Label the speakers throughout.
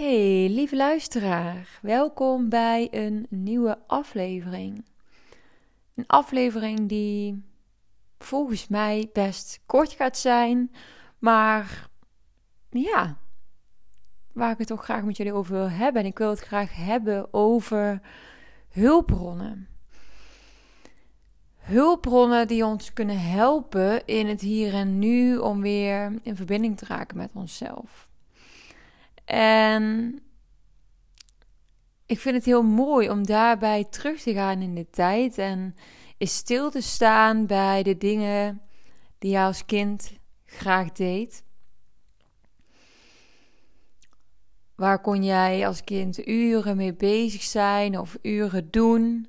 Speaker 1: Hey, lieve luisteraar, welkom bij een nieuwe aflevering. Een aflevering die volgens mij best kort gaat zijn, maar ja, waar ik het toch graag met jullie over wil hebben. En ik wil het graag hebben over hulpbronnen. Hulpbronnen die ons kunnen helpen in het hier en nu om weer in verbinding te raken met onszelf. En ik vind het heel mooi om daarbij terug te gaan in de tijd en is stil te staan bij de dingen die je als kind graag deed. Waar kon jij als kind uren mee bezig zijn of uren doen?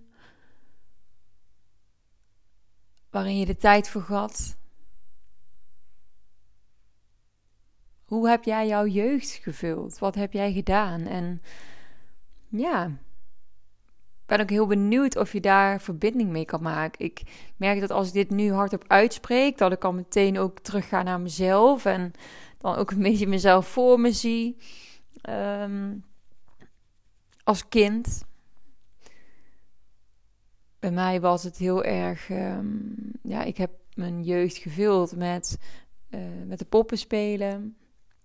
Speaker 1: Waarin je de tijd vergat? Hoe heb jij jouw jeugd gevuld? Wat heb jij gedaan? En ja, ben ook heel benieuwd of je daar verbinding mee kan maken. Ik merk dat als ik dit nu hardop uitspreek, dat ik al meteen ook terug ga naar mezelf en dan ook een beetje mezelf voor me zie. Ehm, als kind. Bij mij was het heel erg. Ehm, ja, ik heb mijn jeugd gevuld met, uh, met de poppen spelen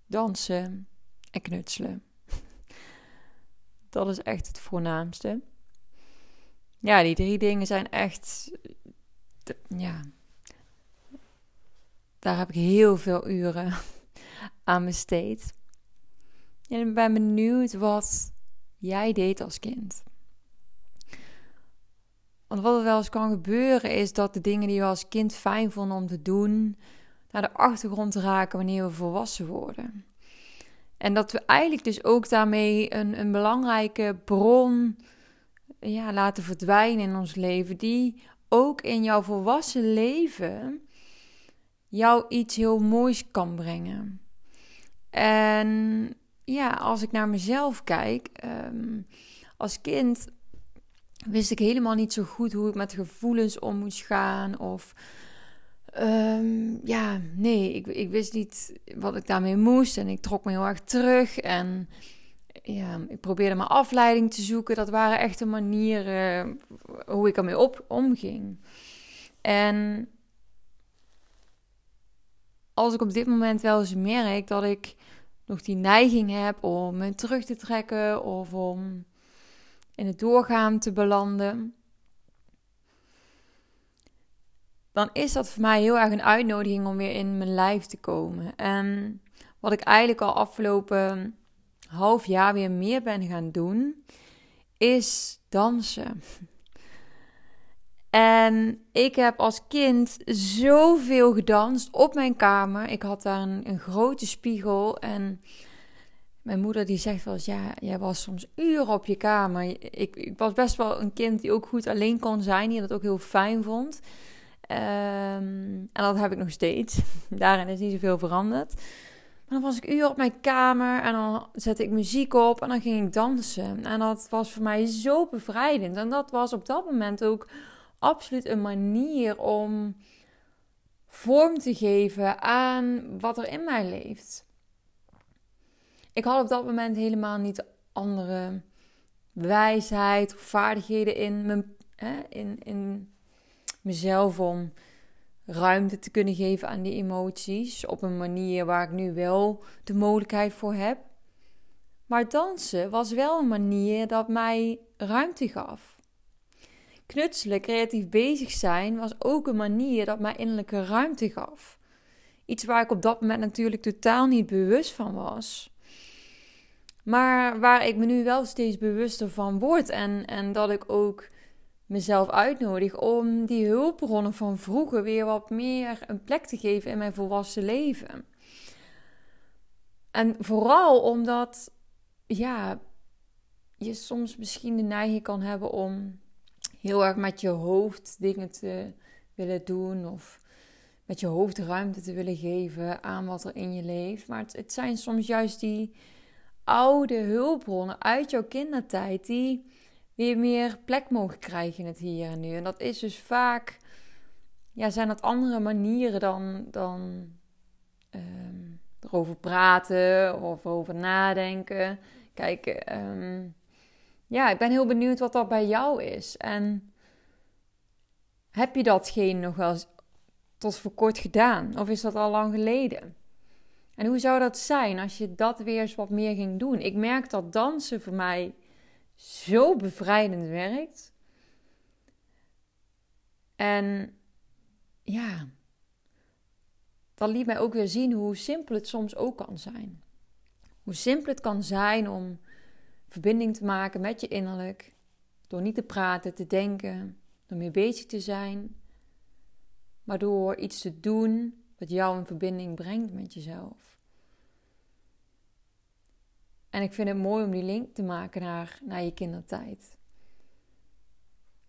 Speaker 1: dansen en knutselen. Dat is echt het voornaamste. Ja, die drie dingen zijn echt. Ja. Daar heb ik heel veel uren aan besteed. En ik ben benieuwd wat jij deed als kind. Want wat er wel eens kan gebeuren is dat de dingen die we als kind fijn vonden om te doen, de achtergrond raken wanneer we volwassen worden. En dat we eigenlijk dus ook daarmee een, een belangrijke bron ja, laten verdwijnen in ons leven, die ook in jouw volwassen leven jou iets heel moois kan brengen. En ja, als ik naar mezelf kijk, ehm, als kind wist ik helemaal niet zo goed hoe ik met gevoelens om moest gaan of ja, nee, ik, ik wist niet wat ik daarmee moest en ik trok me heel erg terug en ja, ik probeerde mijn afleiding te zoeken. Dat waren echte manieren hoe ik ermee op, omging. En als ik op dit moment wel eens merk dat ik nog die neiging heb om me terug te trekken of om in het doorgaan te belanden, dan is dat voor mij heel erg een uitnodiging om weer in mijn lijf te komen. En wat ik eigenlijk al afgelopen half jaar weer meer ben gaan doen, is dansen. En ik heb als kind zoveel gedanst op mijn kamer. Ik had daar een, grote spiegel en mijn moeder die zegt wel ja, jij was soms uren op je kamer. Ik, ik was best wel een kind die ook goed alleen kon zijn, die dat ook heel fijn vond. Ehm, en dat heb ik nog steeds. Daarin is niet zoveel veranderd. Maar dan was ik uur op mijn kamer en dan zette ik muziek op en dan ging ik dansen. En dat was voor mij zo bevrijdend. En dat was op dat moment ook absoluut een manier om vorm te geven aan wat er in mij leeft. Ik had op dat moment helemaal niet andere wijsheid of vaardigheden in, mijn, hè, in, in mezelf om ruimte te kunnen geven aan die emoties op een manier waar ik nu wel de mogelijkheid voor heb. Maar dansen was wel een manier dat mij ruimte gaf. Knutselen, creatief bezig zijn, was ook een manier dat mij innerlijke ruimte gaf. Iets waar ik op dat moment natuurlijk totaal niet bewust van was. Maar waar ik me nu wel steeds bewuster van word. En, en dat ik ook mezelf uitnodig om die hulpbronnen van vroeger weer wat meer een plek te geven in mijn volwassen leven. En vooral omdat, ja, je soms misschien de neiging kan hebben om heel erg met je hoofd dingen te willen doen of met je hoofd ruimte te willen geven aan wat er in je leeft. Maar het, het zijn soms juist die oude hulpbronnen uit jouw kindertijd die weer meer plek mogen krijgen in het hier en nu. En dat is dus vaak, ja, zijn dat andere manieren dan, dan um, erover praten of over nadenken. Kijk, ehm, ja, ik ben heel benieuwd wat dat bij jou is. En heb je datgene nog wel tot voor kort gedaan? Of is dat al lang geleden? En hoe zou dat zijn als je dat weer eens wat meer ging doen? Ik merk dat dansen voor mij zo bevrijdend werkt. En ja, dat liet mij ook weer zien hoe simpel het soms ook kan zijn. Hoe simpel het kan zijn om verbinding te maken met je innerlijk. Door niet te praten, te denken, door mee bezig te zijn. Maar door iets te doen wat jou in verbinding brengt met jezelf. En ik vind het mooi om die link te maken naar, naar je kindertijd.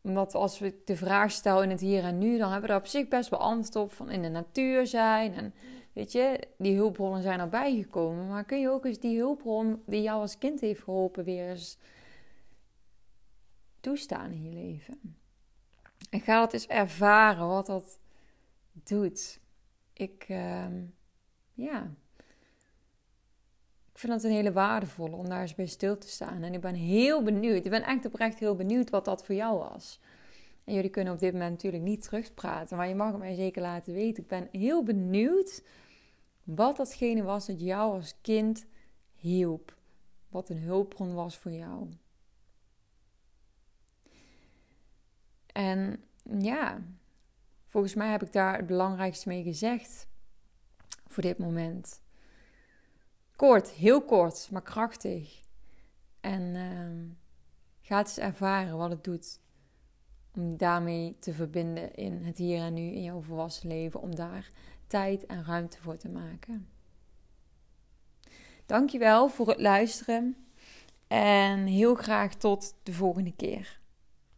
Speaker 1: Omdat als we de vraag stellen in het hier en nu, dan hebben we daar op zich best wel antwoord op van in de natuur zijn. En weet je, die hulpbronnen zijn erbij gekomen. Maar kun je ook eens die hulpbron die jou als kind heeft geholpen weer eens toestaan in je leven? En ga dat eens ervaren wat dat doet. Ik, uh, ja, ik vind dat een hele waardevolle om daar eens bij stil te staan. En ik ben heel benieuwd. Ik ben echt oprecht heel benieuwd wat dat voor jou was. En jullie kunnen op dit moment natuurlijk niet terugpraten, maar je mag het mij zeker laten weten. Ik ben heel benieuwd wat datgene was dat jou als kind hielp. Wat een hulpbron was voor jou. En ja, volgens mij heb ik daar het belangrijkste mee gezegd voor dit moment. Kort, heel kort, maar krachtig. En uh, ga eens ervaren wat het doet om daarmee te verbinden in het hier en nu, in jouw volwassen leven, om daar tijd en ruimte voor te maken. Dankjewel voor het luisteren en heel graag tot de volgende keer.